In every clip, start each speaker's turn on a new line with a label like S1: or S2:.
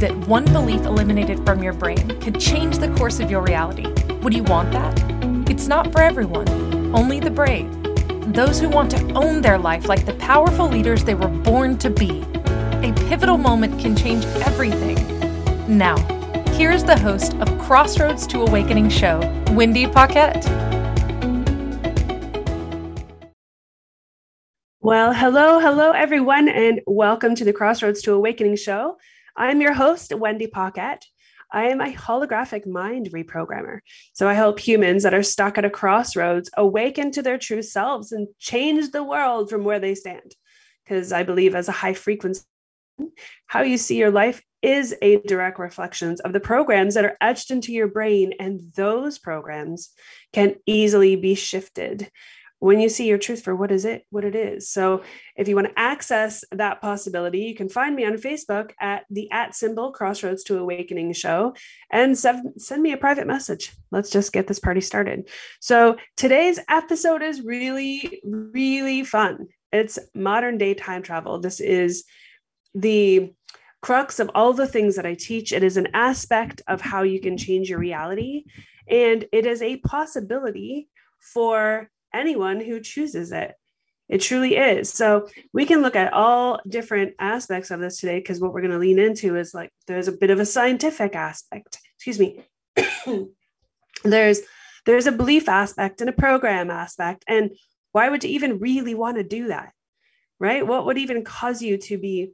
S1: that one belief eliminated from your brain could change the course of your reality. Would you want that? It's not for everyone, only the brave. Those who want to own their life like the powerful leaders they were born to be. A pivotal moment can change everything. Now, here's the host of Crossroads to Awakening show, Wendy Paquette.
S2: Well, hello, hello, everyone, and welcome to the Crossroads to Awakening show. I'm your host, Wendy Paquette. I am a holographic mind reprogrammer. So I help humans that are stuck at a crossroads awaken to their true selves and change the world from where they stand. Because I believe, as a high frequency, how you see your life is a direct reflection of the programs that are etched into your brain, and those programs can easily be shifted when you see your truth for what is it what it is. So if you want to access that possibility you can find me on facebook at the at symbol crossroads to awakening show and send, send me a private message. Let's just get this party started. So today's episode is really really fun. It's modern day time travel. This is the crux of all the things that i teach. It is an aspect of how you can change your reality and it is a possibility for anyone who chooses it. It truly is. So we can look at all different aspects of this today because what we're going to lean into is like there's a bit of a scientific aspect. Excuse me. there's there's a belief aspect and a program aspect. And why would you even really want to do that? Right? What would even cause you to be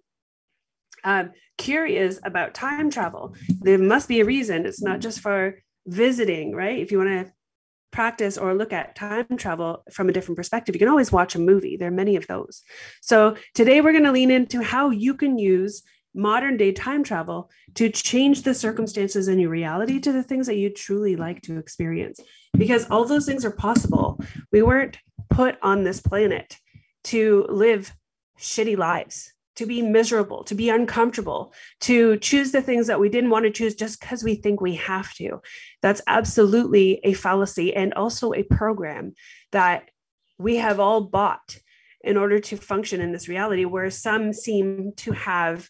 S2: um, curious about time travel? There must be a reason. It's not just for visiting, right? If you want to practice or look at time travel from a different perspective, you can always watch a movie. There are many of those. So today we're going to lean into how you can use modern day time travel to change the circumstances in your reality to the things that you truly like to experience. Because all those things are possible. We weren't put on this planet to live shitty lives to be miserable, to be uncomfortable, to choose the things that we didn't want to choose just because we think we have to. That's absolutely a fallacy and also a program that we have all bought in order to function in this reality, where some seem to have,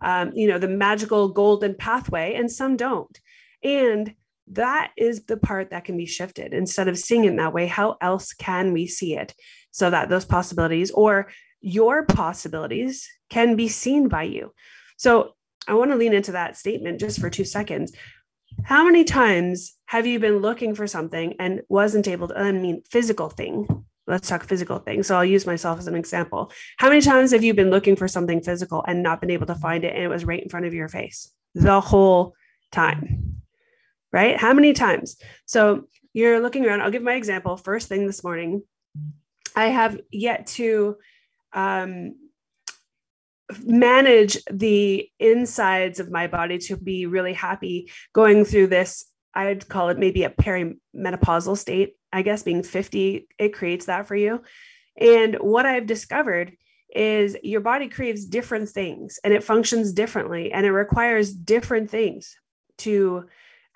S2: um, you know, the magical golden pathway and some don't. And that is the part that can be shifted. Instead of seeing it that way, how else can we see it so that those possibilities or your possibilities can be seen by you. So I want to lean into that statement just for two seconds. How many times have you been looking for something and wasn't able to, I mean, physical thing? Let's talk physical things. So I'll use myself as an example. How many times have you been looking for something physical and not been able to find it and it was right in front of your face the whole time? Right? How many times? So you're looking around. I'll give my example. First thing this morning, I have yet to um, manage the insides of my body to be really happy going through this i'd call it maybe a perimenopausal state i guess being 50 it creates that for you. And what i've discovered is your body craves different things and it functions differently and it requires different things to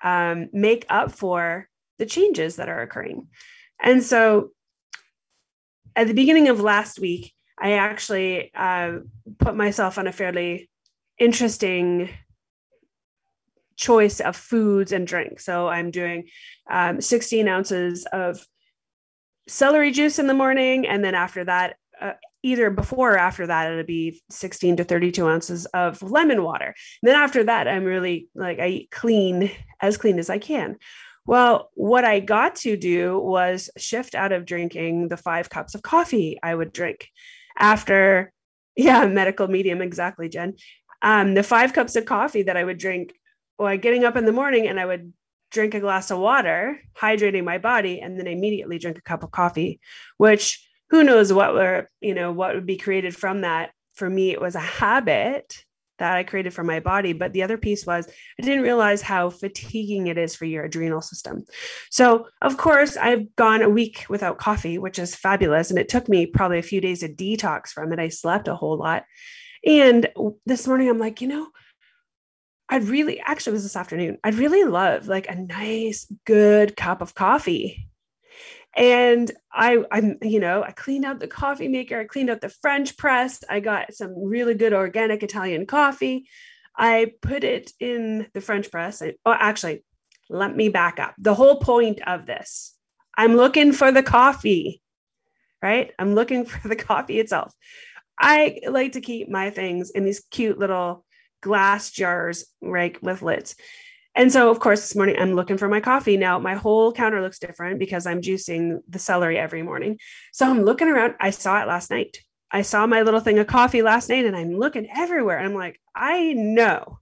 S2: um, make up for the changes that are occurring. And so at the beginning of last week I actually uh, put myself on a fairly interesting choice of foods and drinks. So I'm doing um, 16 ounces of celery juice in the morning. And then after that, uh, either before or after that, it'll be 16 to 32 ounces of lemon water. And then after that, I'm really like, I eat clean, as clean as I can. Well, what I got to do was shift out of drinking the five cups of coffee I would drink after, yeah, medical medium, exactly, Jen. Um, the five cups of coffee that I would drink while getting up in the morning and I would drink a glass of water, hydrating my body, and then immediately drink a cup of coffee, which who knows what were, you know, what would be created from that. For me, it was a habit that I created for my body. But the other piece was I didn't realize how fatiguing it is for your adrenal system. So, of course, I've gone a week without coffee, which is fabulous. And it took me probably a few days to detox from it. I slept a whole lot. And this morning, I'm like, you know, I'd really actually it was this afternoon. I'd really love like a nice, good cup of coffee and I, I'm, you know, I cleaned out the coffee maker, I cleaned out the French press, I got some really good organic Italian coffee. I put it in the French press. I, oh, actually, let me back up. The whole point of this I'm looking for the coffee, right? I'm looking for the coffee itself. I like to keep my things in these cute little glass jars, right, with lids. And so, of course, this morning I'm looking for my coffee. Now, my whole counter looks different because I'm juicing the celery every morning. So I'm looking around. I saw it last night. I saw my little thing of coffee last night and I'm looking everywhere. I'm like, I know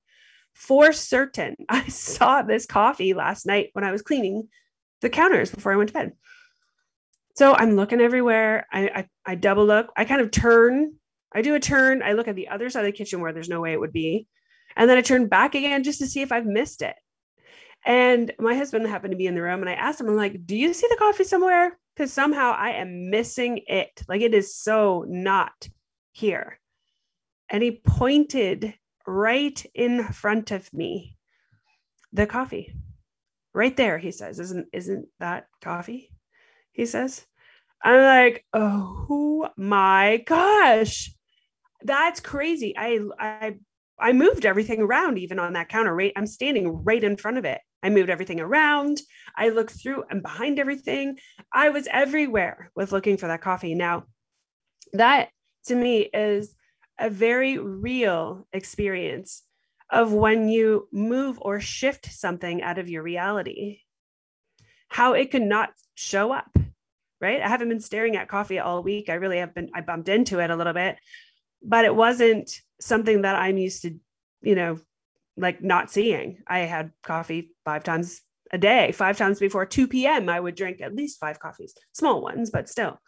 S2: for certain I saw this coffee last night when I was cleaning the counters before I went to bed. So I'm looking everywhere. I, I, I double look. I kind of turn. I do a turn. I look at the other side of the kitchen where there's no way it would be. And then I turn back again just to see if I've missed it. And my husband happened to be in the room and I asked him, I'm like, do you see the coffee somewhere? Because somehow I am missing it. Like it is so not here. And he pointed right in front of me the coffee. Right there, he says, Isn't isn't that coffee? He says. I'm like, oh my gosh. That's crazy. I I I moved everything around even on that counter, right? I'm standing right in front of it. I moved everything around. I looked through and behind everything. I was everywhere with looking for that coffee. Now, that to me is a very real experience of when you move or shift something out of your reality, how it could not show up, right? I haven't been staring at coffee all week. I really have been, I bumped into it a little bit, but it wasn't something that I'm used to, you know, like not seeing. I had coffee five times a day, five times before 2 p.m. I would drink at least five coffees, small ones, but still.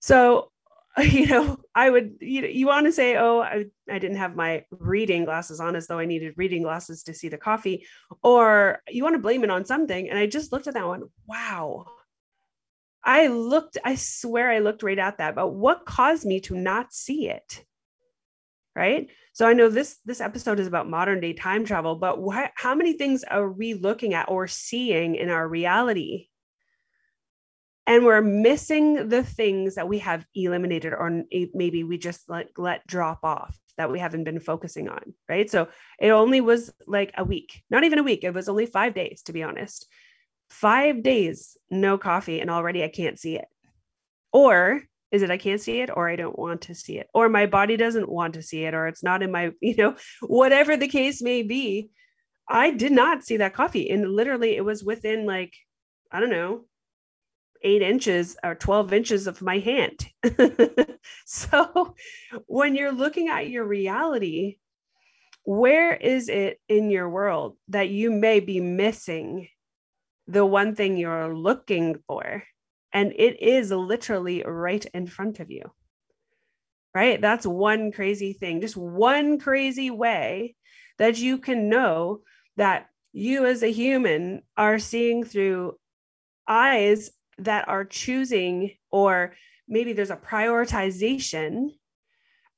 S2: So, you know, I would, you know, you want to say, oh, I, I didn't have my reading glasses on as though I needed reading glasses to see the coffee, or you want to blame it on something. And I just looked at that one. Wow. I looked, I swear I looked right at that, but what caused me to not see it? right? So i know this this episode is about modern day time travel but how many things are we looking at or seeing in our reality? And we're missing the things that we have eliminated or maybe we just like let drop off that we haven't been focusing on right? So it only was like a week not even a week it was only 5 days to be honest 5 days no coffee and already I can't see it or is it I can't see it or I don't want to see it or my body doesn't want to see it or it's not in my, you know, whatever the case may be. I did not see that coffee. And literally it was within like, I don't know, eight inches or 12 inches of my hand. so when you're looking at your reality, where is it in your world that you may be missing the one thing you're looking for? and it is literally right in front of you right that's one crazy thing just one crazy way that you can know that you as a human are seeing through eyes that are choosing or maybe there's a prioritization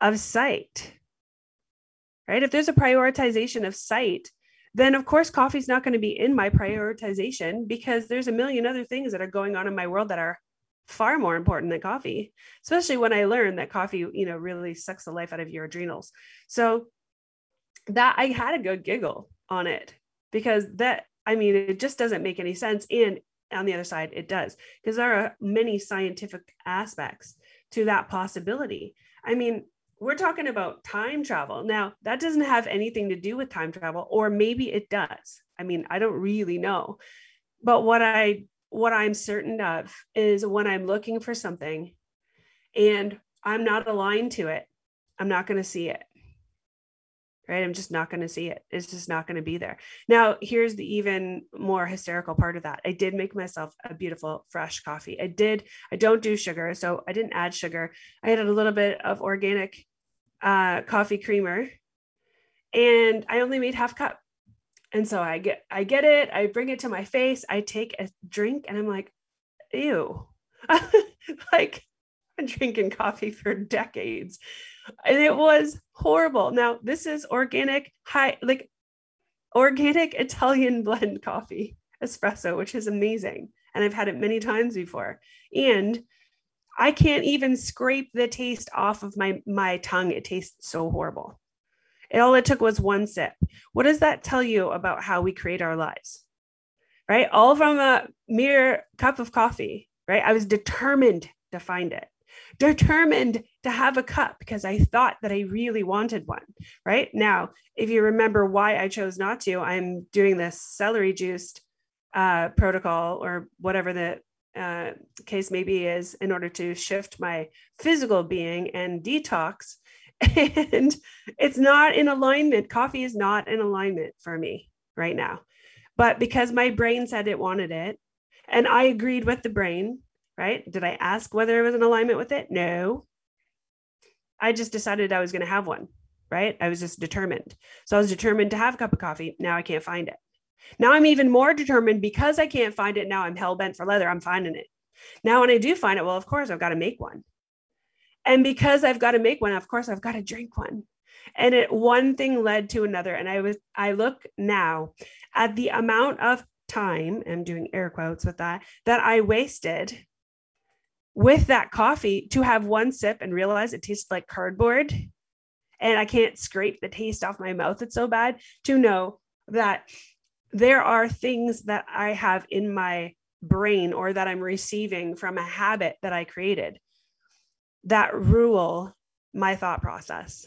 S2: of sight right if there's a prioritization of sight then of course coffee's not going to be in my prioritization because there's a million other things that are going on in my world that are far more important than coffee especially when i learned that coffee you know really sucks the life out of your adrenals. So that i had a good giggle on it because that i mean it just doesn't make any sense and on the other side it does because there are many scientific aspects to that possibility. I mean we're talking about time travel. Now, that doesn't have anything to do with time travel or maybe it does. I mean, I don't really know. But what I what I'm certain of is when I'm looking for something and I'm not aligned to it, I'm not going to see it. Right? I'm just not going to see it. It's just not going to be there. Now, here's the even more hysterical part of that. I did make myself a beautiful fresh coffee. I did. I don't do sugar, so I didn't add sugar. I added a little bit of organic uh, coffee creamer and I only made half cup. And so I get I get it, I bring it to my face, I take a drink and I'm like, ew. like I'm drinking coffee for decades. And it was horrible. Now, this is organic high like organic Italian blend coffee, espresso, which is amazing. And I've had it many times before. And I can't even scrape the taste off of my my tongue. It tastes so horrible. It all it took was one sip. What does that tell you about how we create our lives? Right? All from a mere cup of coffee, right? I was determined to find it. Determined to have a cup because I thought that I really wanted one. Right now, if you remember why I chose not to, I'm doing this celery juiced uh, protocol or whatever the uh, case maybe is in order to shift my physical being and detox. And it's not in alignment. Coffee is not in alignment for me right now. But because my brain said it wanted it, and I agreed with the brain, right? Did I ask whether it was in alignment with it? No. I just decided I was going to have one, right? I was just determined. So I was determined to have a cup of coffee. Now I can't find it. Now I'm even more determined because I can't find it. Now I'm hell bent for leather. I'm finding it. Now, when I do find it, well, of course, I've got to make one. And because I've got to make one, of course, I've got to drink one. And it one thing led to another. And I was, I look now at the amount of time, I'm doing air quotes with that, that I wasted with that coffee to have one sip and realize it tastes like cardboard and I can't scrape the taste off my mouth. It's so bad to know that there are things that I have in my brain or that I'm receiving from a habit that I created that rule my thought process.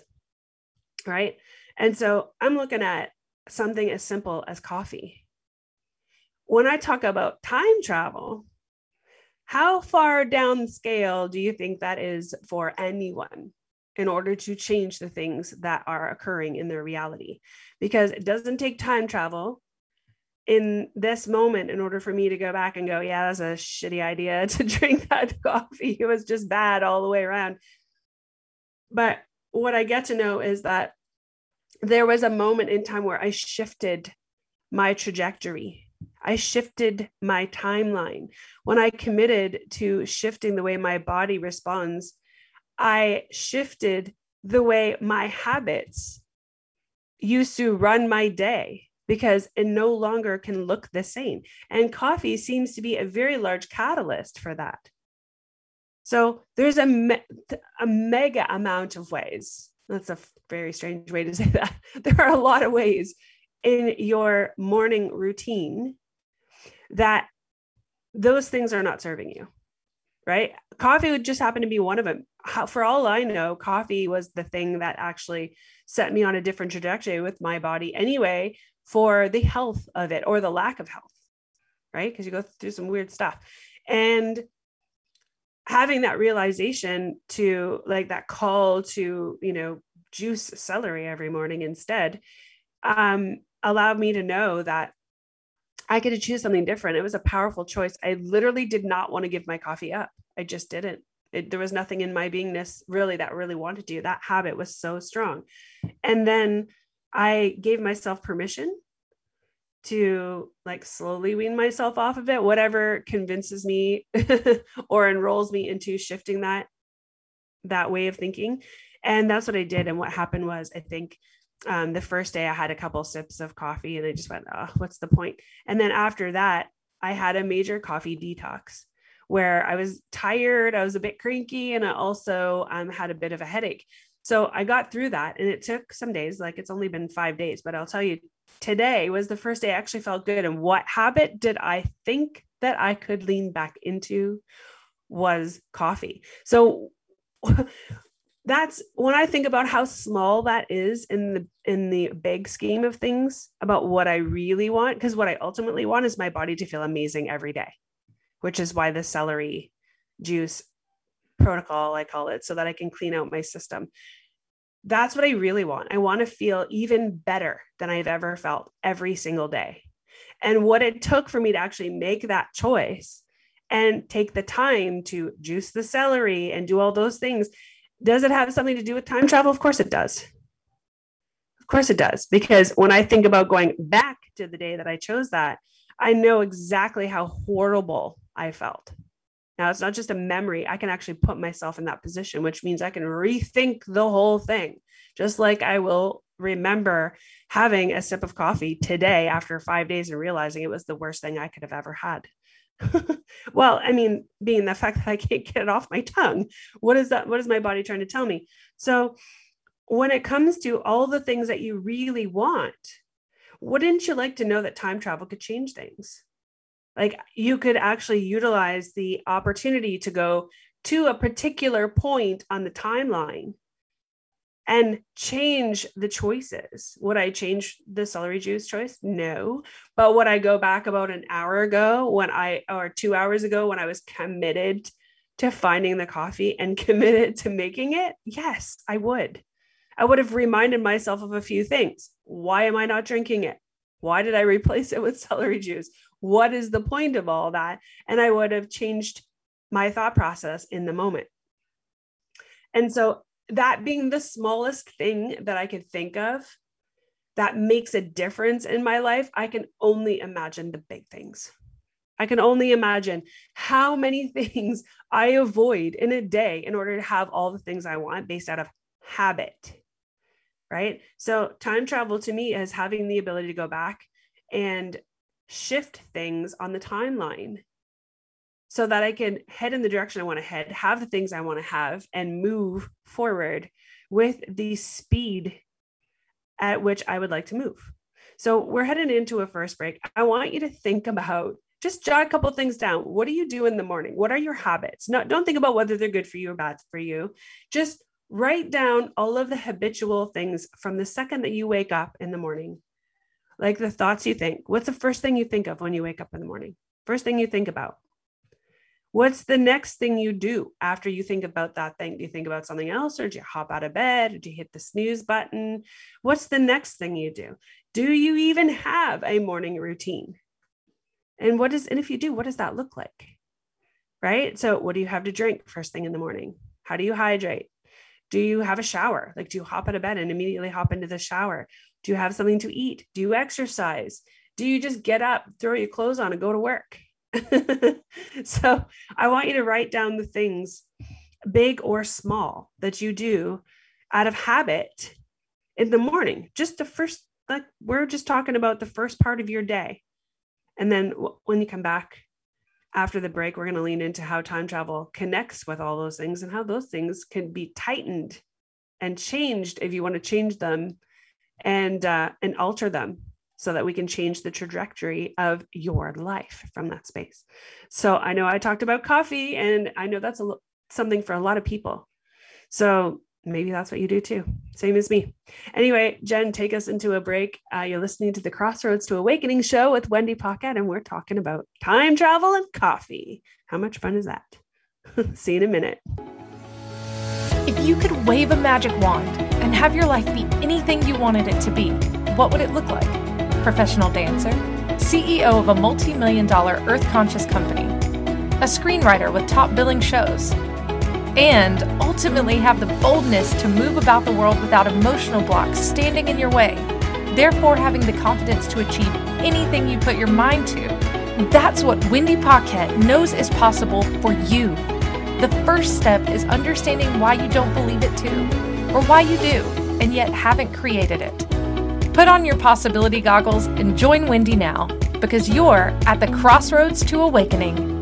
S2: Right. And so I'm looking at something as simple as coffee. When I talk about time travel, how far down scale do you think that is for anyone in order to change the things that are occurring in their reality? Because it doesn't take time travel in this moment in order for me to go back and go, yeah, that's a shitty idea to drink that coffee. It was just bad all the way around. But what I get to know is that there was a moment in time where I shifted my trajectory. I shifted my timeline. When I committed to shifting the way my body responds, I shifted the way my habits used to run my day because it no longer can look the same. And coffee seems to be a very large catalyst for that. So there's a, me- a mega amount of ways. That's a very strange way to say that. There are a lot of ways in your morning routine that those things are not serving you, right? Coffee would just happen to be one of them. How, for all I know, coffee was the thing that actually set me on a different trajectory with my body anyway for the health of it or the lack of health, right? Because you go through some weird stuff. And having that realization to like that call to, you know, juice celery every morning instead um, allowed me to know that I could choose something different. It was a powerful choice. I literally did not want to give my coffee up. I just didn't. It, there was nothing in my beingness really that really wanted to. That habit was so strong. And then I gave myself permission to like slowly wean myself off of it, whatever convinces me or enrolls me into shifting that that way of thinking. And that's what I did. And what happened was, I think um, the first day I had a couple sips of coffee and I just went, oh, what's the point? And then after that, I had a major coffee detox where I was tired, I was a bit cranky, and I also um, had a bit of a headache. So I got through that and it took some days, like it's only been five days, but I'll tell you, today was the first day I actually felt good. And what habit did I think that I could lean back into was coffee. So that's when I think about how small that is in the in the big scheme of things about what I really want because what I ultimately want is my body to feel amazing every day, which is why the celery juice protocol, I call it, so that I can clean out my system. That's what I really want. I want to feel even better than I've ever felt every single day. And what it took for me to actually make that choice and take the time to juice the celery and do all those things, does it have something to do with time travel? Of course it does. Of course it does. Because when I think about going back to the day that I chose that, I know exactly how horrible I felt. Now, it's not just a memory. I can actually put myself in that position, which means I can rethink the whole thing. Just like I will remember having a sip of coffee today after five days and realizing it was the worst thing I could have ever had. well, I mean, being the fact that I can't get it off my tongue, what is that? What is my body trying to tell me? So, when it comes to all the things that you really want, wouldn't you like to know that time travel could change things? Like you could actually utilize the opportunity to go to a particular point on the timeline and change the choices. Would I change the celery juice choice? No. But would I go back about an hour ago when I, or two hours ago when I was committed to finding the coffee and committed to making it? Yes, I would. I would have reminded myself of a few things. Why am I not drinking it? Why did I replace it with celery juice? What is the point of all that? And I would have changed my thought process in the moment. And so, that being the smallest thing that I could think of that makes a difference in my life, I can only imagine the big things. I can only imagine how many things I avoid in a day in order to have all the things I want based out of habit right? So time travel to me is having the ability to go back and shift things on the timeline so that I can head in the direction I want to head, have the things I want to have, and move forward with the speed at which I would like to move. So we're heading into a first break. I want you to think about just jot a couple things down. What do you do in the morning? What are your habits? Not don't think about whether they're good for you or bad for you. Just write down all of the habitual things from the second that you wake up in the morning, like the thoughts you think. What's the first thing you think of when you wake up in the morning? First thing you think about. What's the next thing you do after you think about that thing? Do you think about something else or do you hop out of bed? Or do you hit the snooze button? What's the next thing you do? Do you even have a morning routine? And what is, and if you do, what does that look like? Right. So, what do you have to drink first thing in the morning? How do you hydrate? Do you have a shower? Like, do you hop out of bed and immediately hop into the shower? Do you have something to eat? Do you exercise? Do you just get up, throw your clothes on, and go to work? so, I want you to write down the things, big or small, that you do out of habit in the morning. Just the first, like, we're just talking about the first part of your day. And then when you come back, after the break, we're going to lean into how time travel connects with all those things and how those things can be tightened and changed if you want to change them and uh, and alter them so that we can change the trajectory of your life from that space. So I know I talked about coffee, and I know that's a, something for a lot of people. So maybe that's what you do too. Same as me. Anyway, Jen, take us into a break. Uh, you're listening to the Crossroads to Awakening show with Wendy Paquette, and we're talking about time travel and coffee. How much fun is that? See you in a minute.
S1: If you could wave a magic wand and have your life be anything you wanted it to be, what would it look like? Professional dancer, CEO of a multi million dollar earth conscious company, a screenwriter with top billing shows and ultimately have the boldness to move about the world without emotional blocks standing in your way, therefore having the confidence to achieve anything you put your mind to. That's what Wendy Paquette knows is possible for you. The first step is understanding why you don't believe it too, or why you do, and yet haven't created it. Put on your possibility goggles and join Wendy now, because you're at the crossroads to awakening.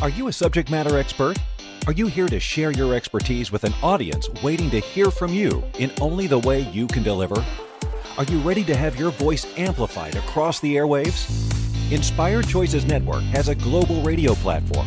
S3: Are you a subject matter expert? Are you here to share your expertise with an audience waiting to hear from you in only the way you can deliver? Are you ready to have your voice amplified across the airwaves? Inspired Choices Network has a global radio platform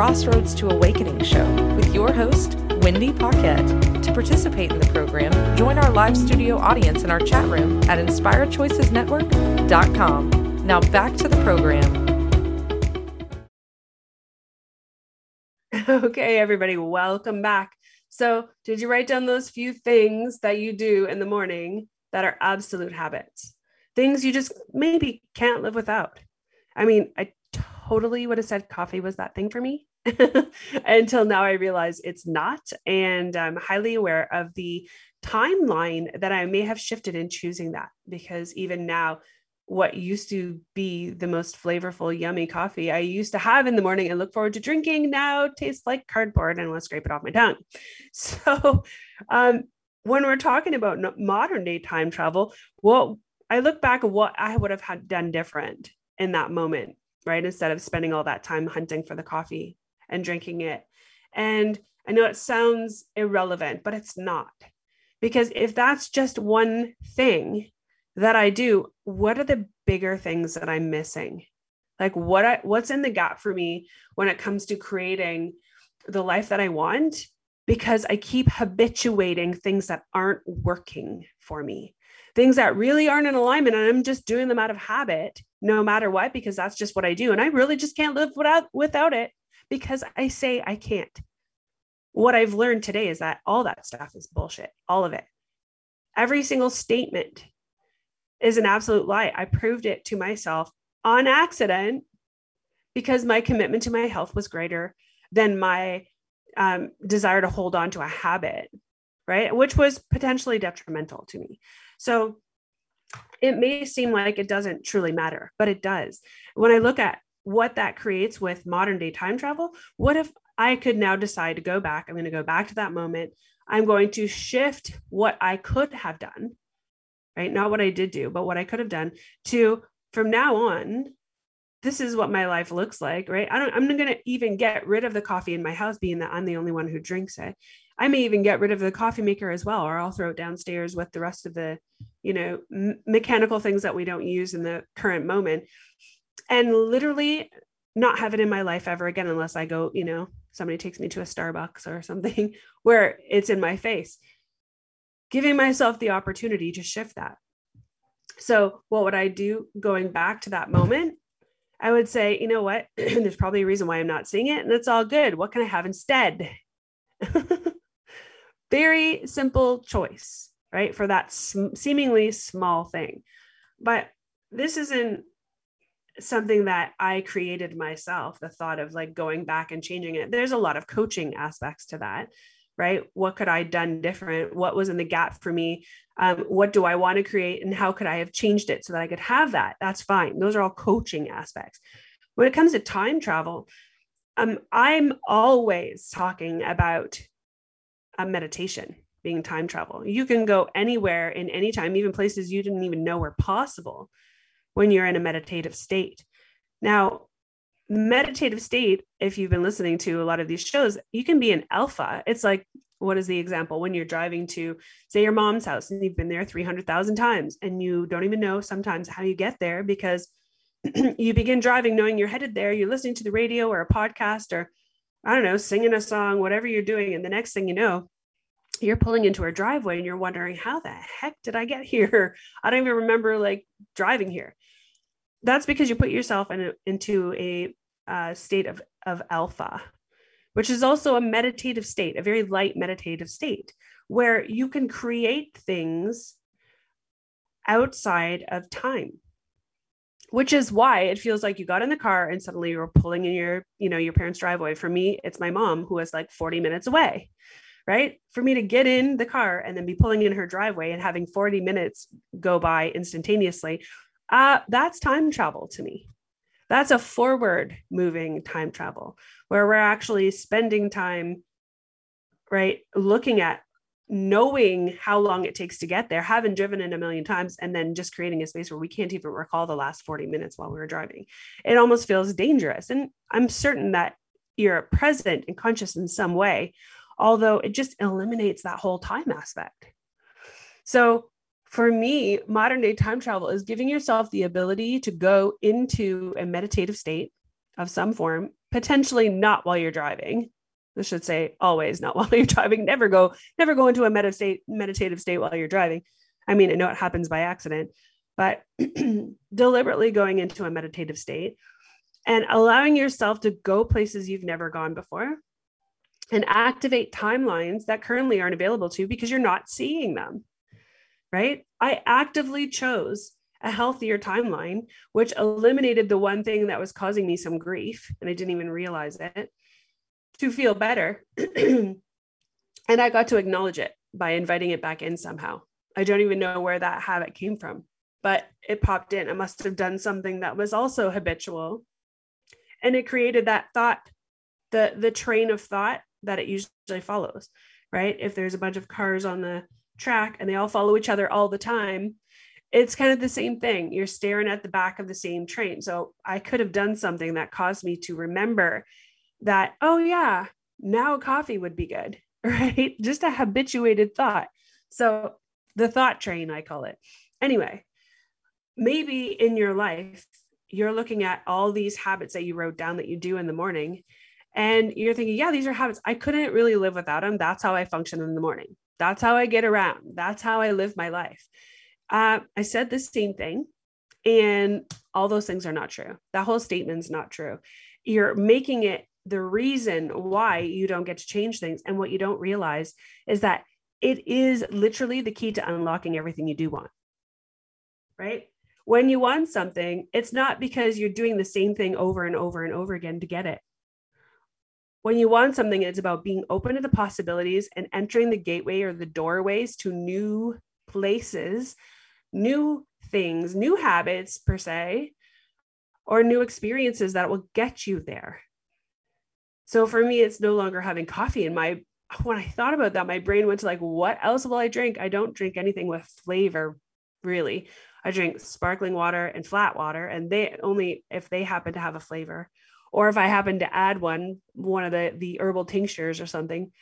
S1: Crossroads to Awakening show with your host, Wendy Paquette. To participate in the program, join our live studio audience in our chat room at inspiredchoicesnetwork.com. Now back to the program.
S2: Okay, everybody, welcome back. So, did you write down those few things that you do in the morning that are absolute habits? Things you just maybe can't live without. I mean, I totally would have said coffee was that thing for me. until now I realize it's not. And I'm highly aware of the timeline that I may have shifted in choosing that because even now, what used to be the most flavorful, yummy coffee I used to have in the morning and look forward to drinking now tastes like cardboard and I want to scrape it off my tongue. So, um, when we're talking about modern day time travel, well, I look back at what I would have had done different in that moment, right? Instead of spending all that time hunting for the coffee and drinking it. And I know it sounds irrelevant, but it's not. Because if that's just one thing that I do, what are the bigger things that I'm missing? Like what I, what's in the gap for me when it comes to creating the life that I want because I keep habituating things that aren't working for me. Things that really aren't in alignment and I'm just doing them out of habit no matter what because that's just what I do and I really just can't live without without it because I say I can't. What I've learned today is that all that stuff is bullshit, all of it. Every single statement is an absolute lie. I proved it to myself on accident because my commitment to my health was greater than my um, desire to hold on to a habit, right? Which was potentially detrimental to me. So it may seem like it doesn't truly matter, but it does. When I look at what that creates with modern day time travel, what if I could now decide to go back? I'm going to go back to that moment. I'm going to shift what I could have done, right? Not what I did do, but what I could have done to from now on, this is what my life looks like, right? I don't, I'm not going to even get rid of the coffee in my house, being that I'm the only one who drinks it. I may even get rid of the coffee maker as well, or I'll throw it downstairs with the rest of the, you know, m- mechanical things that we don't use in the current moment and literally not have it in my life ever again unless I go, you know, somebody takes me to a Starbucks or something where it's in my face. Giving myself the opportunity to shift that. So, what would I do going back to that moment? I would say, you know what? There's probably a reason why I'm not seeing it, and it's all good. What can I have instead? Very simple choice, right? For that seemingly small thing. But this isn't something that I created myself, the thought of like going back and changing it. There's a lot of coaching aspects to that, right? What could I done different? What was in the gap for me? Um, what do I want to create? And how could I have changed it so that I could have that? That's fine. Those are all coaching aspects. When it comes to time travel, um, I'm always talking about a meditation being time travel. You can go anywhere in any time, even places you didn't even know were possible when you're in a meditative state. Now, meditative state, if you've been listening to a lot of these shows, you can be an alpha. It's like, what is the example? When you're driving to, say, your mom's house and you've been there 300,000 times and you don't even know sometimes how you get there because you begin driving knowing you're headed there, you're listening to the radio or a podcast or, I don't know, singing a song, whatever you're doing. And the next thing you know, you're pulling into a driveway and you're wondering, how the heck did I get here? I don't even remember like driving here. That's because you put yourself in a, into a uh, state of, of alpha, which is also a meditative state, a very light meditative state, where you can create things outside of time which is why it feels like you got in the car and suddenly you're pulling in your you know your parents driveway. For me it's my mom who is like 40 minutes away right for me to get in the car and then be pulling in her driveway and having 40 minutes go by instantaneously uh, that's time travel to me. That's a forward moving time travel where we're actually spending time, right, looking at knowing how long it takes to get there, having driven in a million times, and then just creating a space where we can't even recall the last 40 minutes while we were driving. It almost feels dangerous. And I'm certain that you're present and conscious in some way, although it just eliminates that whole time aspect. So for me, modern day time travel is giving yourself the ability to go into a meditative state of some form, potentially not while you're driving. I should say always not while you're driving. Never go, never go into a meditative meditative state while you're driving. I mean, I know it happens by accident, but deliberately going into a meditative state and allowing yourself to go places you've never gone before and activate timelines that currently aren't available to you because you're not seeing them right? I actively chose a healthier timeline, which eliminated the one thing that was causing me some grief, and I didn't even realize it. to feel better. and I got to acknowledge it by inviting it back in somehow. I don't even know where that habit came from, but it popped in. I must have done something that was also habitual. And it created that thought, the the train of thought that it usually follows, right? If there's a bunch of cars on the track and they all follow each other all the time, it's kind of the same thing. You're staring at the back of the same train. So I could have done something that caused me to remember that, oh, yeah, now coffee would be good, right? Just a habituated thought. So the thought train, I call it. Anyway, maybe in your life, you're looking at all these habits that you wrote down that you do in the morning and you're thinking, yeah, these are habits. I couldn't really live without them. That's how I function in the morning. That's how I get around. That's how I live my life. Uh, I said the same thing, and all those things are not true. That whole statement's not true. You're making it the reason why you don't get to change things. And what you don't realize is that it is literally the key to unlocking everything you do want. Right? When you want something, it's not because you're doing the same thing over and over and over again to get it when you want something, it's about being open to the possibilities and entering the gateway or the doorways to new places, new things, new habits, per se, or new experiences that will get you there. So for me, it's no longer having coffee in my when I thought about that, my brain went to like, what else will I drink? I don't drink anything with flavor, really. I drink sparkling water and flat water, and they only if they happen to have a flavor or if I happen to add one, one of the the herbal tinctures or something,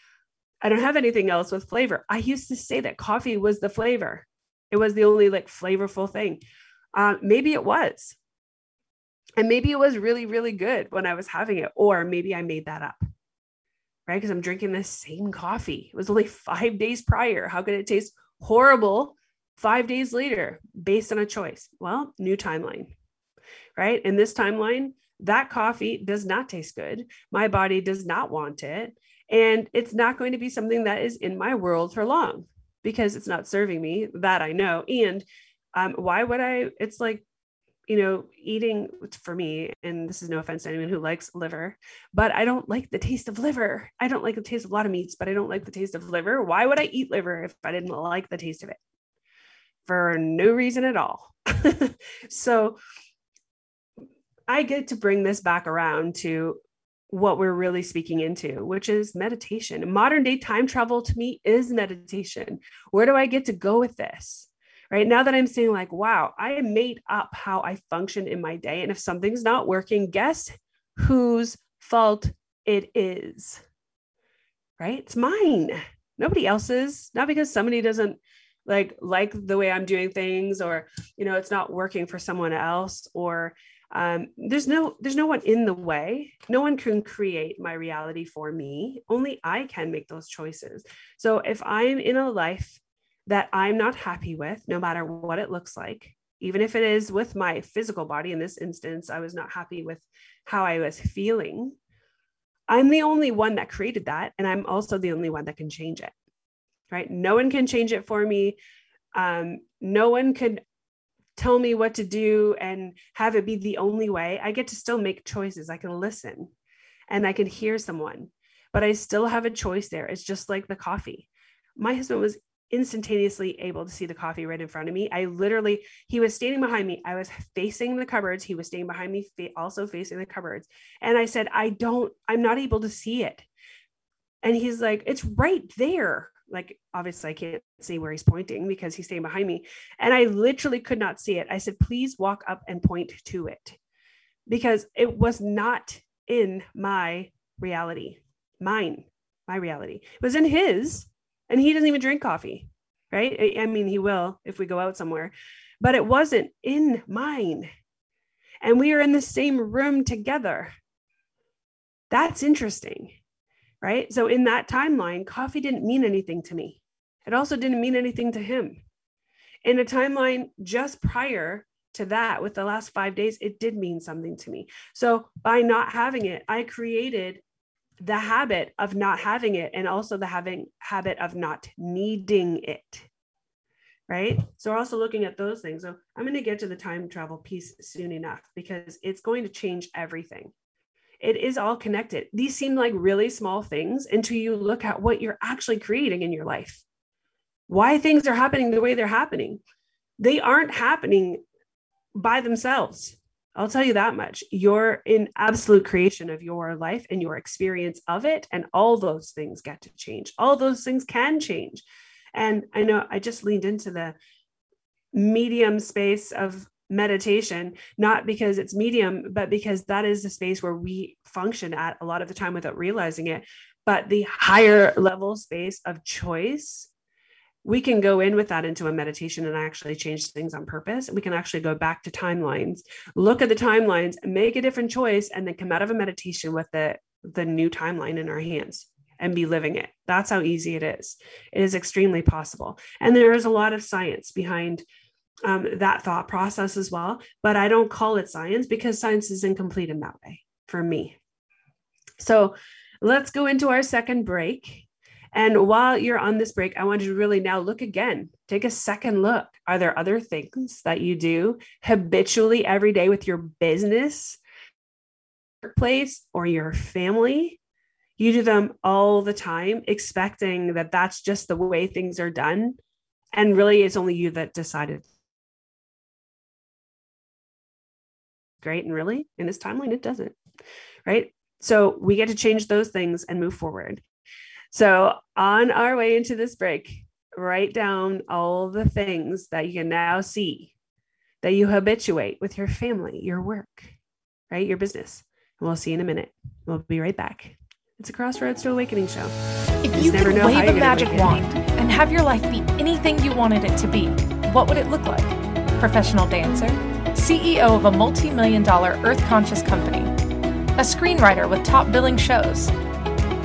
S2: I don't have anything else with flavor. I used to say that coffee was the flavor. It was the only like flavorful thing. Uh, maybe it was. And maybe it was really, really good when I was having it. Or maybe I made that up, right? Because I'm drinking the same coffee. It was only five days prior. How could it taste horrible five days later based on a choice? Well, new timeline, right? In this timeline, that coffee does not taste good. My body does not want it. And it's not going to be something that is in my world for long because it's not serving me. That I know. And um, why would I? It's like, you know, eating for me, and this is no offense to anyone who likes liver, but I don't like the taste of liver. I don't like the taste of a lot of meats, but I don't like the taste of liver. Why would I eat liver if I didn't like the taste of it? For no reason at all. so, I get to bring this back around to what we're really speaking into, which is meditation. Modern day time travel to me is meditation. Where do I get to go with this? Right now that I'm saying, like, wow, I made up how I function in my day. And if something's not working, guess whose fault it is? Right? It's mine. Nobody else's. Not because somebody doesn't like like the way I'm doing things or you know it's not working for someone else or um, there's no there's no one in the way. No one can create my reality for me. Only i can make those choices. So if i'm in a life that i'm not happy with no matter what it looks like even if it is with my physical body in this instance i was not happy with how i was feeling i'm the only one that created that and i'm also the only one that can change it right? No one can change it for me. Um, no one could tell me what to do and have it be the only way. I get to still make choices. I can listen and I can hear someone, but I still have a choice there. It's just like the coffee. My husband was instantaneously able to see the coffee right in front of me. I literally, he was standing behind me. I was facing the cupboards. He was standing behind me, also facing the cupboards. And I said, I don't, I'm not able to see it. And he's like, it's right there like obviously I can't see where he's pointing because he's staying behind me. And I literally could not see it. I said, please walk up and point to it because it was not in my reality, mine, my reality. It was in his, and he doesn't even drink coffee, right? I mean, he will if we go out somewhere, but it wasn't in mine. And we are in the same room together. That's interesting right? So in that timeline, coffee didn't mean anything to me. It also didn't mean anything to him. In a timeline just prior to that, with the last five days, it did mean something to me. So by not having it, I created the habit of not having it and also the having habit of not needing it right so we're also looking at those things so i'm going to get to the time travel piece soon enough because it's going to change everything it is all connected. These seem like really small things until you look at what you're actually creating in your life. Why things are happening the way they're happening. They aren't happening by themselves. I'll tell you that much. You're in absolute creation of your life and your experience of it. And all those things get to change. All those things can change. And I know I just leaned into the medium space of meditation, not because it's medium, but because that is the space where we function at a lot of the time without realizing it. But the higher level space of choice, we can go in with that into a meditation and actually change things on purpose. We can actually go back to timelines, look at the timelines, make a different choice, and then come out of a meditation with the, the new timeline in our hands and be living it. That's how easy it is. It is extremely possible. And there is a lot of science behind um, that thought process as well. But I don't call it science because science is incomplete in that way for me. So let's go into our second break. And while you're on this break, I want you to really now look again. Take a second look. Are there other things that you do habitually every day with your business, workplace, or your family? You do them all the time, expecting that that's just the way things are done. And really, it's only you that decided great. And really, in this timeline, it doesn't. Right. So we get to change those things and move forward. So on our way into this break, write down all the things that you can now see that you habituate with your family, your work, right? Your business. And we'll see you in a minute. We'll be right back. It's a Crossroads to Awakening show.
S1: If you, you could wave a magic wand and have your life be anything you wanted it to be, what would it look like? Professional dancer? CEO of a multi million dollar earth conscious company, a screenwriter with top billing shows,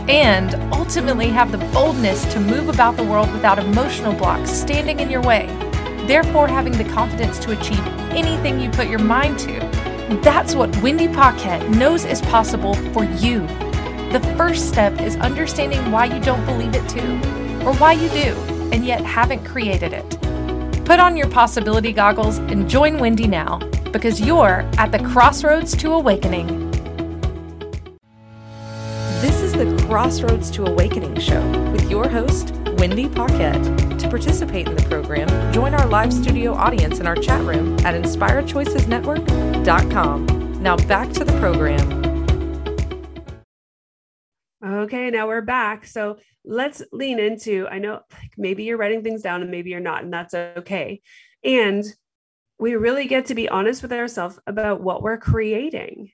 S1: and ultimately have the boldness to move about the world without emotional blocks standing in your way, therefore having the confidence to achieve anything you put your mind to. That's what Wendy Paquette knows is possible for you. The first step is understanding why you don't believe it too, or why you do, and yet haven't created it. Put on your possibility goggles and join Wendy now because you're at the crossroads to awakening. This is the Crossroads to Awakening show with your host, Wendy Paquette. To participate in the program, join our live studio audience in our chat room at inspiredchoicesnetwork.com. Now back to the program.
S2: Okay, now we're back. So let's lean into I know maybe you're writing things down and maybe you're not, and that's okay. And we really get to be honest with ourselves about what we're creating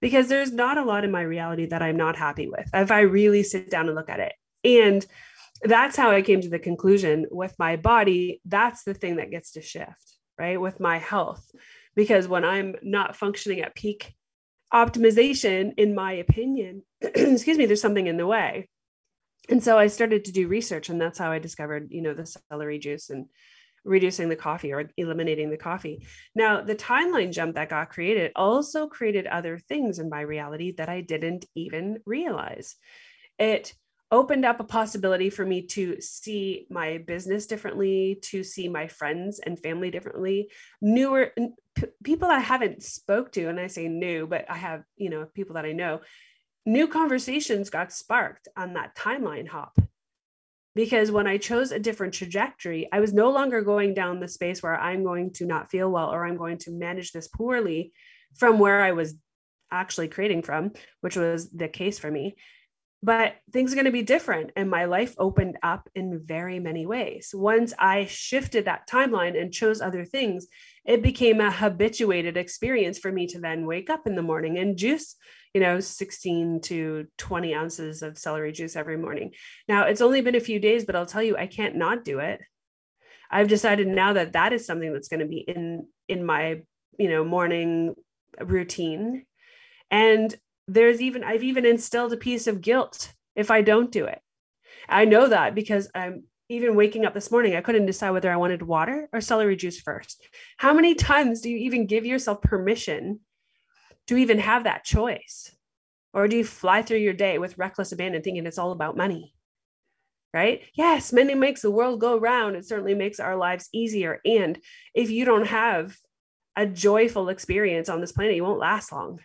S2: because there's not a lot in my reality that I'm not happy with if I really sit down and look at it. And that's how I came to the conclusion with my body. That's the thing that gets to shift, right? With my health. Because when I'm not functioning at peak optimization, in my opinion, excuse me, there's something in the way. And so I started to do research, and that's how I discovered, you know, the celery juice and reducing the coffee or eliminating the coffee. Now, the timeline jump that got created also created other things in my reality that I didn't even realize. It opened up a possibility for me to see my business differently, to see my friends and family differently, newer people I haven't spoke to and I say new, but I have, you know, people that I know. New conversations got sparked on that timeline hop because when I chose a different trajectory, I was no longer going down the space where I'm going to not feel well or I'm going to manage this poorly from where I was actually creating from, which was the case for me. But things are going to be different. And my life opened up in very many ways. Once I shifted that timeline and chose other things, it became a habituated experience for me to then wake up in the morning and juice you know 16 to 20 ounces of celery juice every morning now it's only been a few days but i'll tell you i can't not do it i've decided now that that is something that's going to be in in my you know morning routine and there's even i've even instilled a piece of guilt if i don't do it i know that because i'm even waking up this morning, I couldn't decide whether I wanted water or celery juice first. How many times do you even give yourself permission to even have that choice? Or do you fly through your day with reckless abandon thinking it's all about money? Right? Yes, money makes the world go round. It certainly makes our lives easier. And if you don't have a joyful experience on this planet, you won't last long.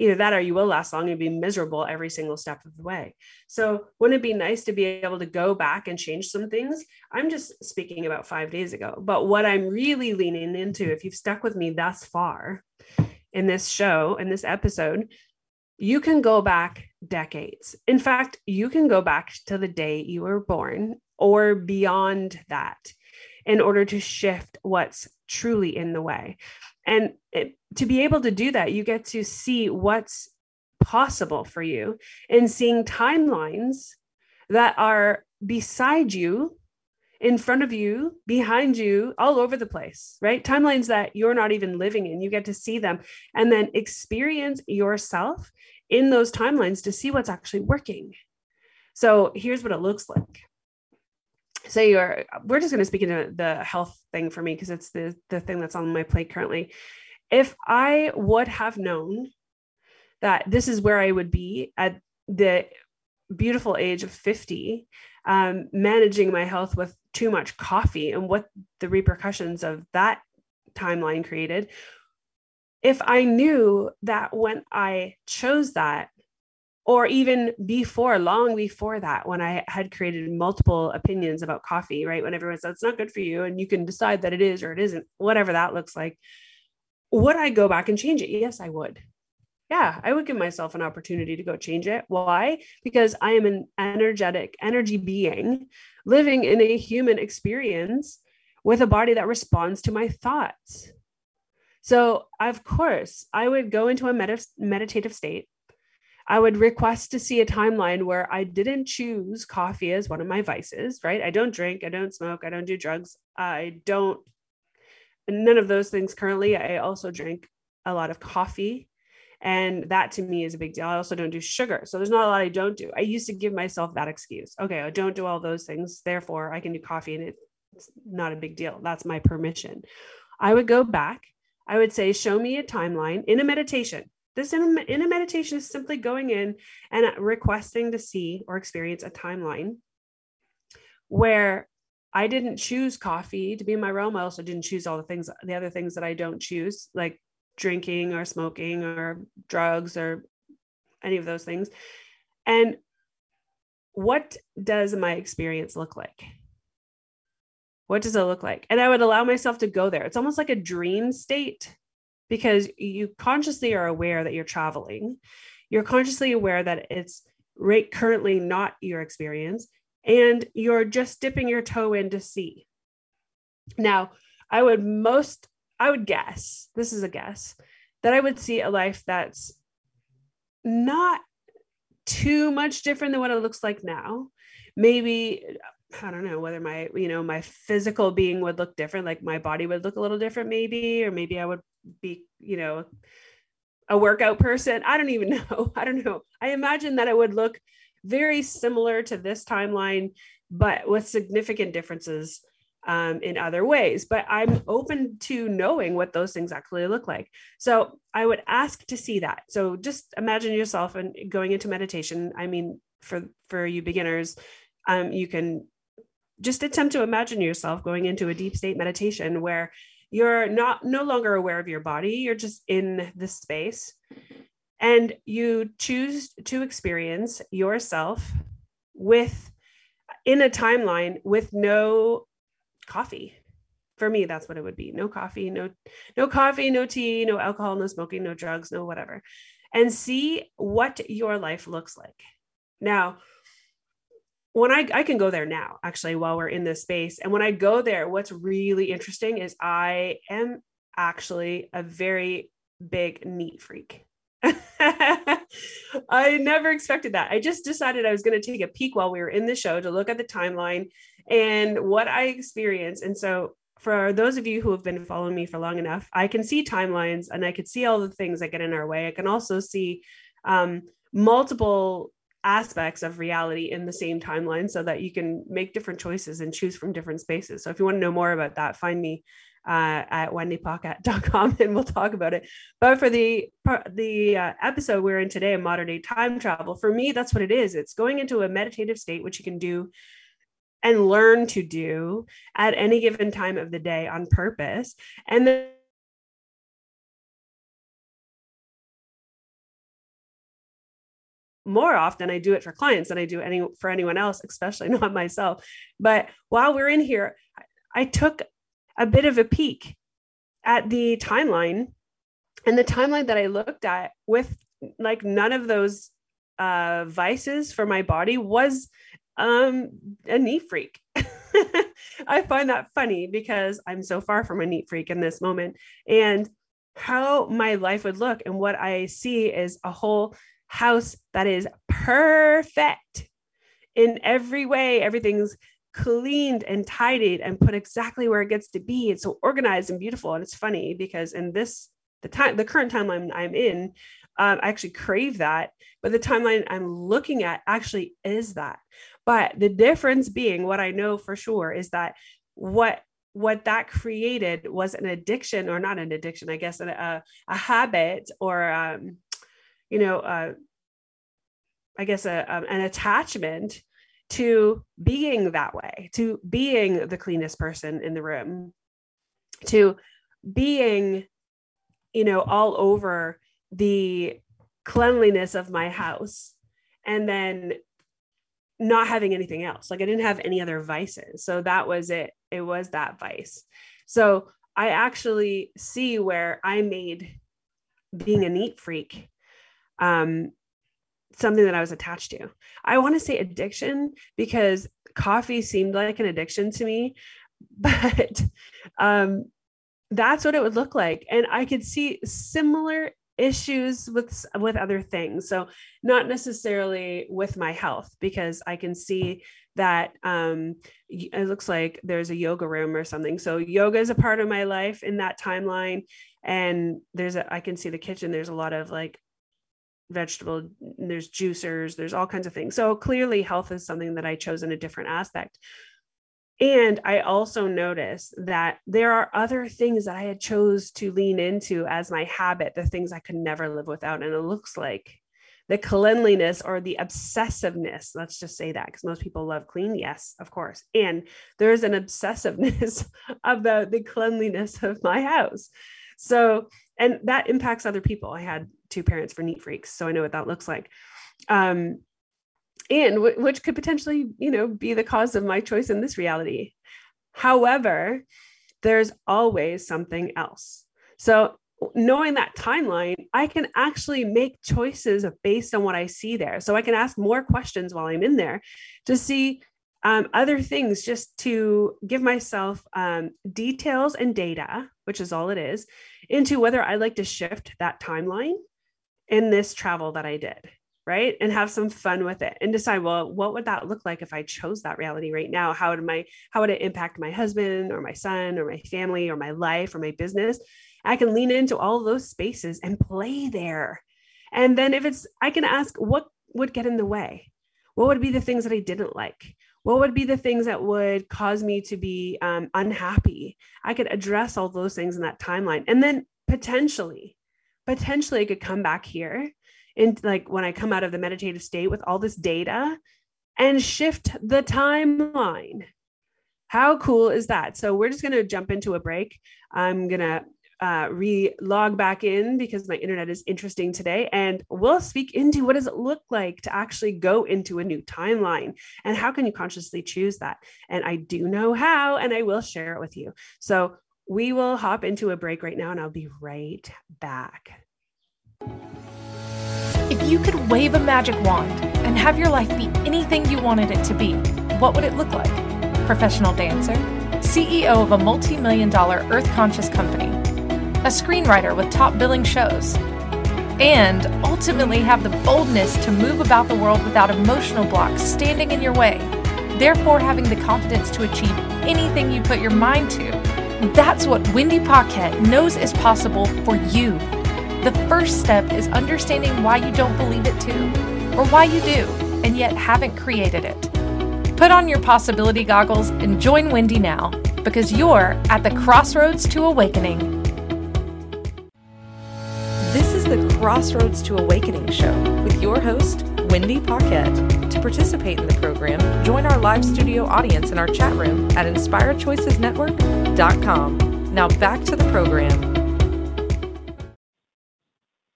S2: Either that or you will last long and be miserable every single step of the way. So, wouldn't it be nice to be able to go back and change some things? I'm just speaking about five days ago, but what I'm really leaning into, if you've stuck with me thus far in this show, in this episode, you can go back decades. In fact, you can go back to the day you were born or beyond that in order to shift what's truly in the way. And it, to be able to do that, you get to see what's possible for you and seeing timelines that are beside you, in front of you, behind you, all over the place, right? Timelines that you're not even living in. You get to see them and then experience yourself in those timelines to see what's actually working. So here's what it looks like say you're we're just going to speak into the health thing for me because it's the the thing that's on my plate currently. If i would have known that this is where i would be at the beautiful age of 50 um, managing my health with too much coffee and what the repercussions of that timeline created if i knew that when i chose that or even before long before that when i had created multiple opinions about coffee right? When everyone said it's not good for you and you can decide that it is or it isn't whatever that looks like would i go back and change it? Yes i would. Yeah i would give myself an opportunity to go change it. Why? Because i am an energetic energy being living in a human experience with a body that responds to my thoughts. So of course i would go into a med- meditative state I would request to see a timeline where I didn't choose coffee as one of my vices, right? I don't drink, I don't smoke, I don't do drugs, I don't, none of those things currently. I also drink a lot of coffee. And that to me is a big deal. I also don't do sugar. So there's not a lot I don't do. I used to give myself that excuse. Okay, I don't do all those things. Therefore, I can do coffee and it's not a big deal. That's my permission. I would go back. I would say, show me a timeline in a meditation this in a, in a meditation is simply going in and uh, requesting to see or experience a timeline where I didn't choose coffee to be my realm. I also didn't choose all the things, the other things that I don't choose, like drinking or smoking or drugs or any of those things. And what does my experience look like? What does it look like? And I would allow myself to go there. It's almost like a dream state because you consciously are aware that you're traveling. You're consciously aware that it's right currently not your experience and you're just dipping your toe in to see. Now, I would most I would guess, this is a guess, that I would see a life that's not too much different than what it looks like now. Maybe I don't know whether my, you know, my physical being would look different, like my body would look a little different, maybe, or maybe I would be, you know, a workout person. I don't even know. I don't know. I imagine that it would look very similar to this timeline, but with significant differences um, in other ways. But I'm open to knowing what those things actually look like. So I would ask to see that. So just imagine yourself and going into meditation. I mean, for for you beginners, um, you can just attempt to imagine yourself going into a deep state meditation where you're not no longer aware of your body you're just in the space. And you choose to experience yourself with in a timeline with no coffee. For me that's what it would be. No coffee no no coffee no tea no alcohol no smoking no drugs no whatever. And see what your life looks like. Now when I, I can go there now actually while we're in this space and when i go there what's really interesting is i am actually a very big neat freak. I never expected that. I just decided i was going to take a peek while we were in the show to look at the timeline and what i experienced and so for those of you who have been following me for long enough i can see timelines and i can see all the things that get in our way. I can also see um, multiple aspects of reality in the same timeline so that you can make different choices and choose from different spaces. So if you want to know more about that, find me uh, at wendypaquette.com and we'll talk about it. But for the the uh, episode we're in today, modern day time travel, for me, that's what it is. It's going into a meditative state, which you can do and learn to do at any given time of the day on purpose. And then more often I do it for clients than I do any for anyone else, especially not myself. But while we're in here, I took a bit of a peek at the timeline and the timeline that I looked at with like none of those uh, vices for my body was um, a neat freak. I find that funny because I'm so far from a neat freak in this moment. And how my life would look and what I see is a whole house that is perfect in every way. Everything's cleaned and tidied and put exactly where it gets to be. It's so organized and beautiful. And it's funny because in this the time the current timeline I'm in, um, I actually crave that. But the timeline I'm looking at actually is that. But the difference being what I know for sure is that what what that created was an addiction or not an addiction, I guess, a, a habit or, um, you know, uh, I guess a, um, an attachment to being that way, to being the cleanest person in the room, to being, you know, all over the cleanliness of my house. And then not having anything else. Like I didn't have any other vices. So that was it. It was that vice. So I actually see where I made being a neat freak um, something that I was attached to. I want to say addiction because coffee seemed like an addiction to me, but um, that's what it would look like. And I could see similar issues with with other things so not necessarily with my health because i can see that um it looks like there's a yoga room or something so yoga is a part of my life in that timeline and there's a i can see the kitchen there's a lot of like vegetable there's juicers there's all kinds of things. So clearly health is something that i chose in a different aspect. And i also noticed that there are other things that i had chose to lean into as my habit the things i could never live without. And it looks like the cleanliness or the obsessiveness let's just say that because most people love clean yes of course. And there's an obsessiveness about the cleanliness of my house. So and that impacts other people. I had two parents for neat freaks so i know what that looks like. Um and w- which could potentially you know be the cause of my choice in this reality. However there's always something else. So knowing that timeline i can actually make choices based on what i see there. So i can ask more questions while i'm in there to see um, other things just to give myself um, details and data which is all it is into whether i like to shift that timeline in this travel that i did right? And have some fun with it and decide well what would that look like if i chose that reality right now? How would my how would it impact my husband or my son or my family or my life or my business? I can lean into all those spaces and play there. And then if it's i can ask what would get in the way? What would be the things that i didn't like? What would be the things that would cause me to be um, unhappy? I could address all those things in that timeline. And then potentially potentially i could come back here and like when I come out of the meditative state with all this data and shift the timeline. How cool is that? So we're just going to jump into a break. I'm going to uh, re log back in because my internet is interesting today. And we'll speak into what does it look like to actually go into a new timeline and how can you consciously choose that? And I do know how, and I will share it with you. So we will hop into a break right now and I'll be right back.
S1: If you could wave a magic wand and have your life be anything you wanted it to be, what would it look like? Professional dancer, CEO of a multi million dollar earth conscious company, a screenwriter with top billing shows, and ultimately have the boldness to move about the world without emotional blocks standing in your way, therefore having the confidence to achieve anything you put your mind to. That's what Wendy Paquette knows is possible for you. The first step is understanding why you don't believe it too, or why you do, and yet haven't created it. Put on your possibility goggles and join Wendy now, because you're at the crossroads to awakening. This is the Crossroads to Awakening show with your host, Wendy Paquette. To participate in the program, join our live studio audience in our chat room at inspiredchoicesnetwork.com. Now back to the program.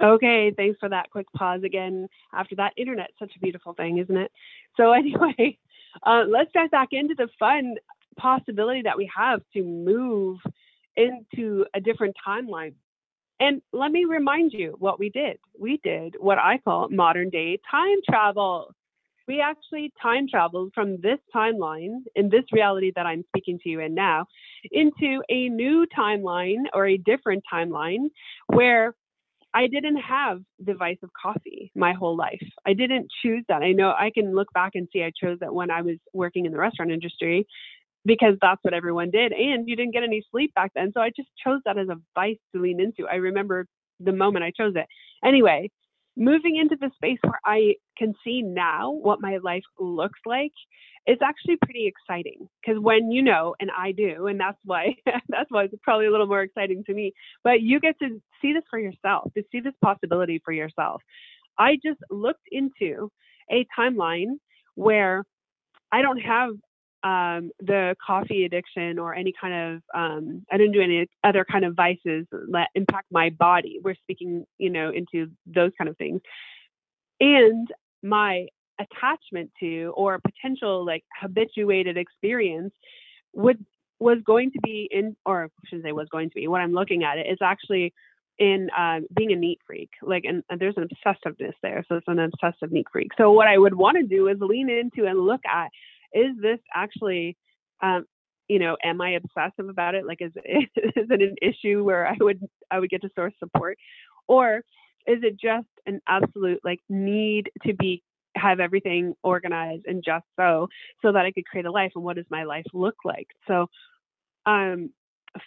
S2: Okay, thanks for that quick pause again after that internet. Such a beautiful thing, isn't it? So, anyway, uh, let's dive back into the fun possibility that we have to move into a different timeline. And let me remind you what we did. We did what I call modern day time travel. We actually time traveled from this timeline in this reality that I'm speaking to you in now into a new timeline or a different timeline where I didn't have the vice of coffee my whole life. I didn't choose that. I know I can look back and see I chose that when I was working in the restaurant industry because that's what everyone did. And you didn't get any sleep back then. So I just chose that as a vice to lean into. I remember the moment I chose it. Anyway, moving into the space where I can see now what my life looks like it's actually pretty exciting because when you know and i do and that's why that's why it's probably a little more exciting to me but you get to see this for yourself to see this possibility for yourself i just looked into a timeline where i don't have um, the coffee addiction or any kind of um, i didn't do any other kind of vices that impact my body. We're speaking you know into those kind of things. And my attachment to or potential like habituated experience would was going to be in or I shouldn't say was going to be what I'm looking at it is actually in um, being a neat freak. Like and, and, there's an obsessiveness there so it's an obsessive neat freak. So what I would want to do is lean into and look at is this actually um, you know am I obsessive about it? Like is, is it an issue where I would I would get to source support? Or is it just an absolute like need to be have everything organized and just so so that I could create a life? And what does my life look like? So um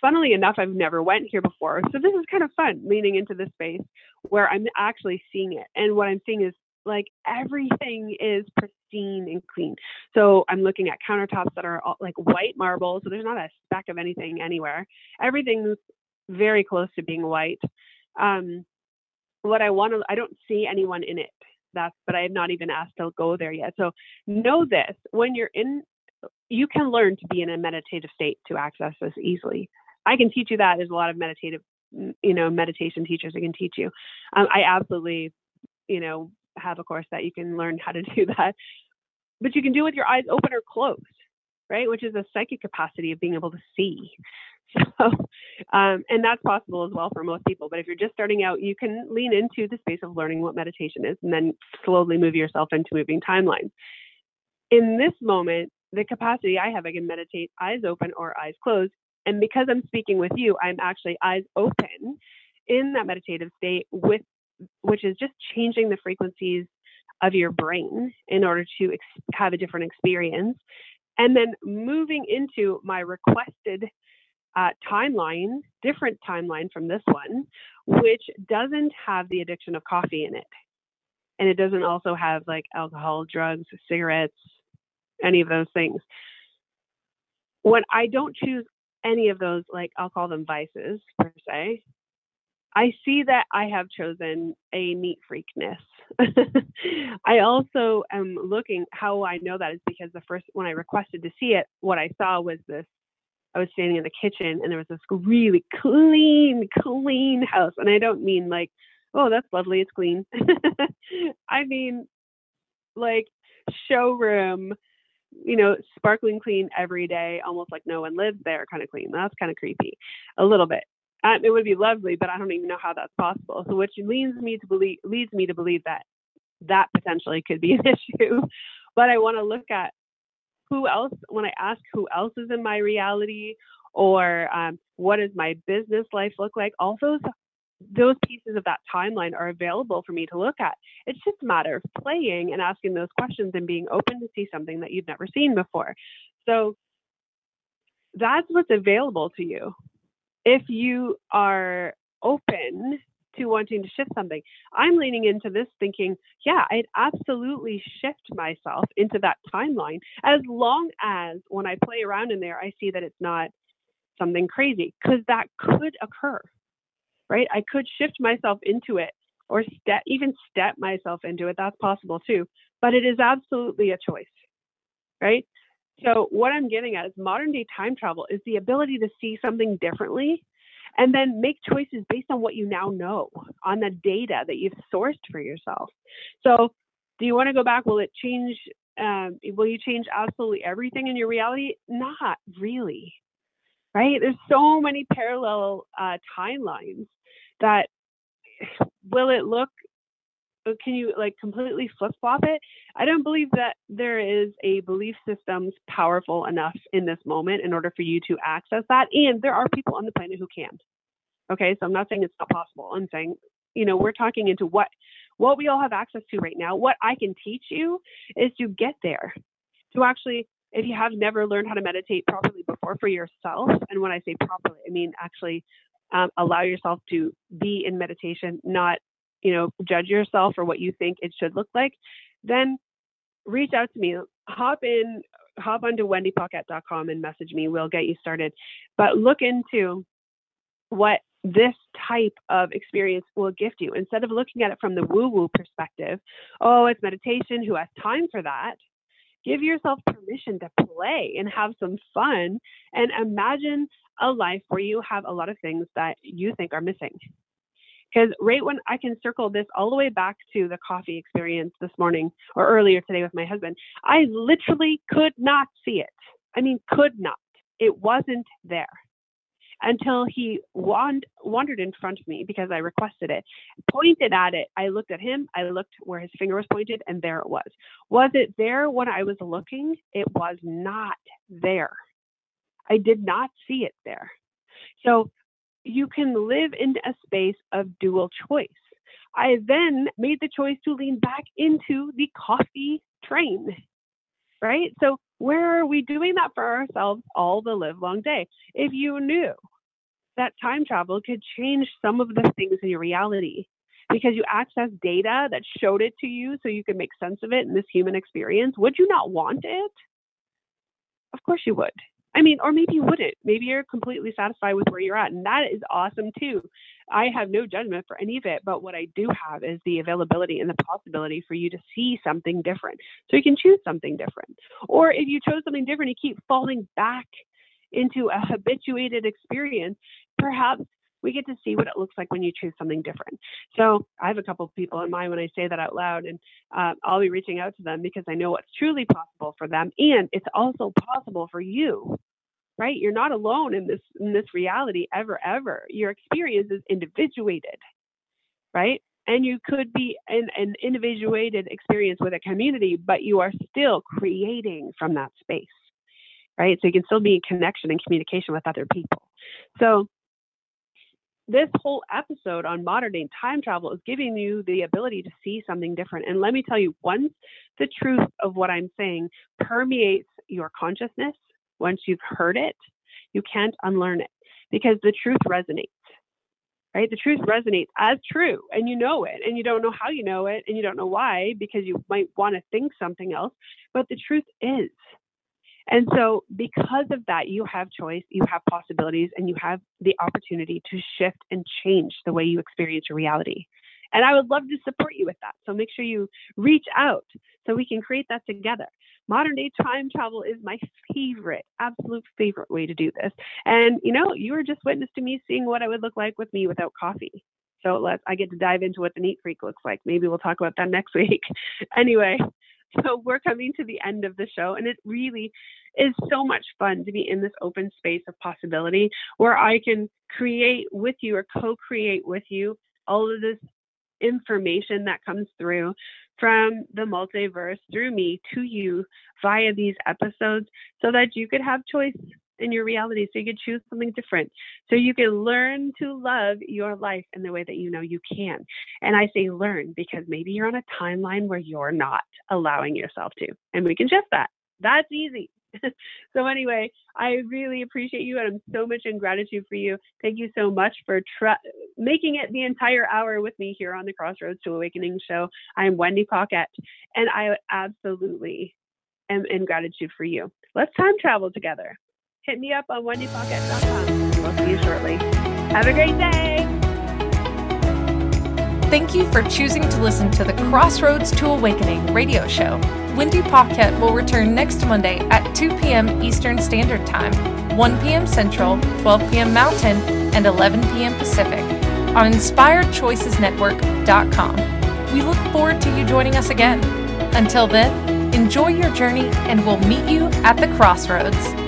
S2: funnily enough I've never went here before. So this is kind of fun leaning into this space where I'm actually seeing it. And what I'm seeing is like everything is pristine and clean so I'm looking at countertops that are all, like white marble so there's not a speck of anything anywhere everything's very close to being white um what I want to I don't see anyone in it that's but I have not even asked to go there yet. So know this when you're in you can learn to be in a meditative state to access this easily. I can teach you that. There's a lot of meditative, you know, meditation teachers that can teach you. Um, I absolutely, you know, have a course that you can learn how to do that. But you can do it with your eyes open or closed, right? Which is a psychic capacity of being able to see. So, um, and that's possible as well for most people. But if you're just starting out, you can lean into the space of learning what meditation is and then slowly move yourself into moving timelines. In this moment, the capacity I have, I can meditate eyes open or eyes closed. And because I'm speaking with you, I'm actually eyes open in that meditative state with which is just changing the frequencies of your brain in order to ex- have a different experience and then moving into my requested uh, timeline, different timeline from this one, which doesn't have the addiction of coffee in it. And it doesn't also have like alcohol, drugs, cigarettes, any of those things. When I don't choose any of those, like I'll call them vices per se, I see that I have chosen a neat freakness. I also am looking how I know that is because the first when I requested to see it, what I saw was this I was standing in the kitchen and there was this really clean, clean house. And I don't mean like, oh, that's lovely, it's clean. I mean like showroom, you know, sparkling clean every day, almost like no one lives there kind of clean. That's kind of creepy a little bit. Um, it would be lovely, but I don't even know how that's possible. So, which leads me to believe leads me to believe that that potentially could be an issue. But I want to look at who else, when I ask who else is in my reality or um, what does my business life look like, all those those pieces of that timeline are available for me to look at. It's just a matter of playing and asking those questions and being open to see something that you've never seen before. So that's what's available to you. If you are open to wanting to shift something. I'm leaning into this thinking, yeah, I'd absolutely shift myself into that timeline as long as when I play around in there, I see that it's not something crazy because that could occur, right? I could shift myself into it or step, even step myself into it. That's possible too, but it is absolutely a choice, right? So, what I'm getting at is modern day time travel is the ability to see something differently and then make choices based on what you now know, on the data that you've sourced for yourself. So, do you want to go back? Will it change? Um, will you change absolutely everything in your reality? Not really, right? There's so many parallel uh, timelines that will it look can you like completely flip flop it? I don't believe that there is a belief systems powerful enough in this moment in order for you to access that. And there are people on the planet who can. Okay, so I'm not saying it's not possible. I'm saying, you know, we're talking into what what we all have access to right now. What I can teach you is to get there, to actually, if you have never learned how to meditate properly before for yourself, and when I say properly, I mean actually um, allow yourself to be in meditation, not you know, judge yourself for what you think it should look like, then reach out to me. Hop in, hop onto wendypaquette.com and message me. We'll get you started. But look into what this type of experience will gift you instead of looking at it from the woo woo perspective. Oh, it's meditation. Who has time for that? Give yourself permission to play and have some fun and imagine a life where you have a lot of things that you think are missing. Because right when I can circle this all the way back to the coffee experience this morning or earlier today with my husband, I literally could not see it. I mean, could not. It wasn't there until he wand- wandered in front of me because I requested it, pointed at it. I looked at him, I looked where his finger was pointed, and there it was. Was it there when I was looking? It was not there. I did not see it there. So you can live in a space of dual choice. I then made the choice to lean back into the coffee train, right? So, where are we doing that for ourselves all the live long day? If you knew that time travel could change some of the things in your reality because you access data that showed it to you so you can make sense of it in this human experience, would you not want it? Of course you would. I mean, or maybe you wouldn't. Maybe you're completely satisfied with where you're at, and that is awesome too. I have no judgment for any of it, but what I do have is the availability and the possibility for you to see something different. So you can choose something different. Or if you chose something different, you keep falling back into a habituated experience, perhaps we get to see what it looks like when you choose something different. So I have a couple of people in mind when I say that out loud, and uh, I'll be reaching out to them because I know what's truly possible for them, and it's also possible for you. Right? You're not alone in this in this reality ever, ever. Your experience is individuated, right? And you could be an, an individuated experience with a community, but you are still creating from that space right? So you can still be in connection and communication with other people. So this whole episode on modern day time travel is giving you the ability to see something different. And let me tell you, once the truth of what I'm saying permeates your consciousness, once you've heard it, you can't unlearn it because the truth resonates. Right? The truth resonates as true, and you know it, and you don't know how you know it, and you don't know why because you might want to think something else, but the truth is. And so, because of that, you have choice, you have possibilities, and you have the opportunity to shift and change the way you experience your reality. And I would love to support you with that. So make sure you reach out so we can create that together. Modern day time travel is my favorite, absolute favorite way to do this. And you know, you were just witness to me seeing what it would look like with me without coffee. So let's I get to dive into what the neat freak looks like. Maybe we'll talk about that next week. anyway, So we're coming to the end of the show, and it really is so much fun to be in this open space of possibility where I can create with you or co create with you all of this information that comes through from the multiverse through me to you via these episodes so that you could have choice in your reality so you could choose something different so you can learn to love your life in the way that you know you can. And i say learn because maybe you're on a timeline where you're not allowing yourself to and we can shift that. That's easy so anyway i really appreciate you and i'm so much in gratitude for you thank you so much for tr- making it the entire hour with me here on the crossroads to awakening show i'm wendy paquette and i absolutely am in gratitude for you let's time travel together hit me up on wendypaquette.com. We'll see you shortly. Have a great day.
S1: Thank you for choosing to listen to the Crossroads to Awakening radio show. Wendy Paquette will return next Monday at 2 p.m. Eastern Standard Time, 1 p.m. Central, 12 p.m. Mountain, and 11 p.m. Pacific on InspiredChoicesNetwork.com. We look forward to you joining us again. Until then, enjoy your journey and we'll meet you at the crossroads.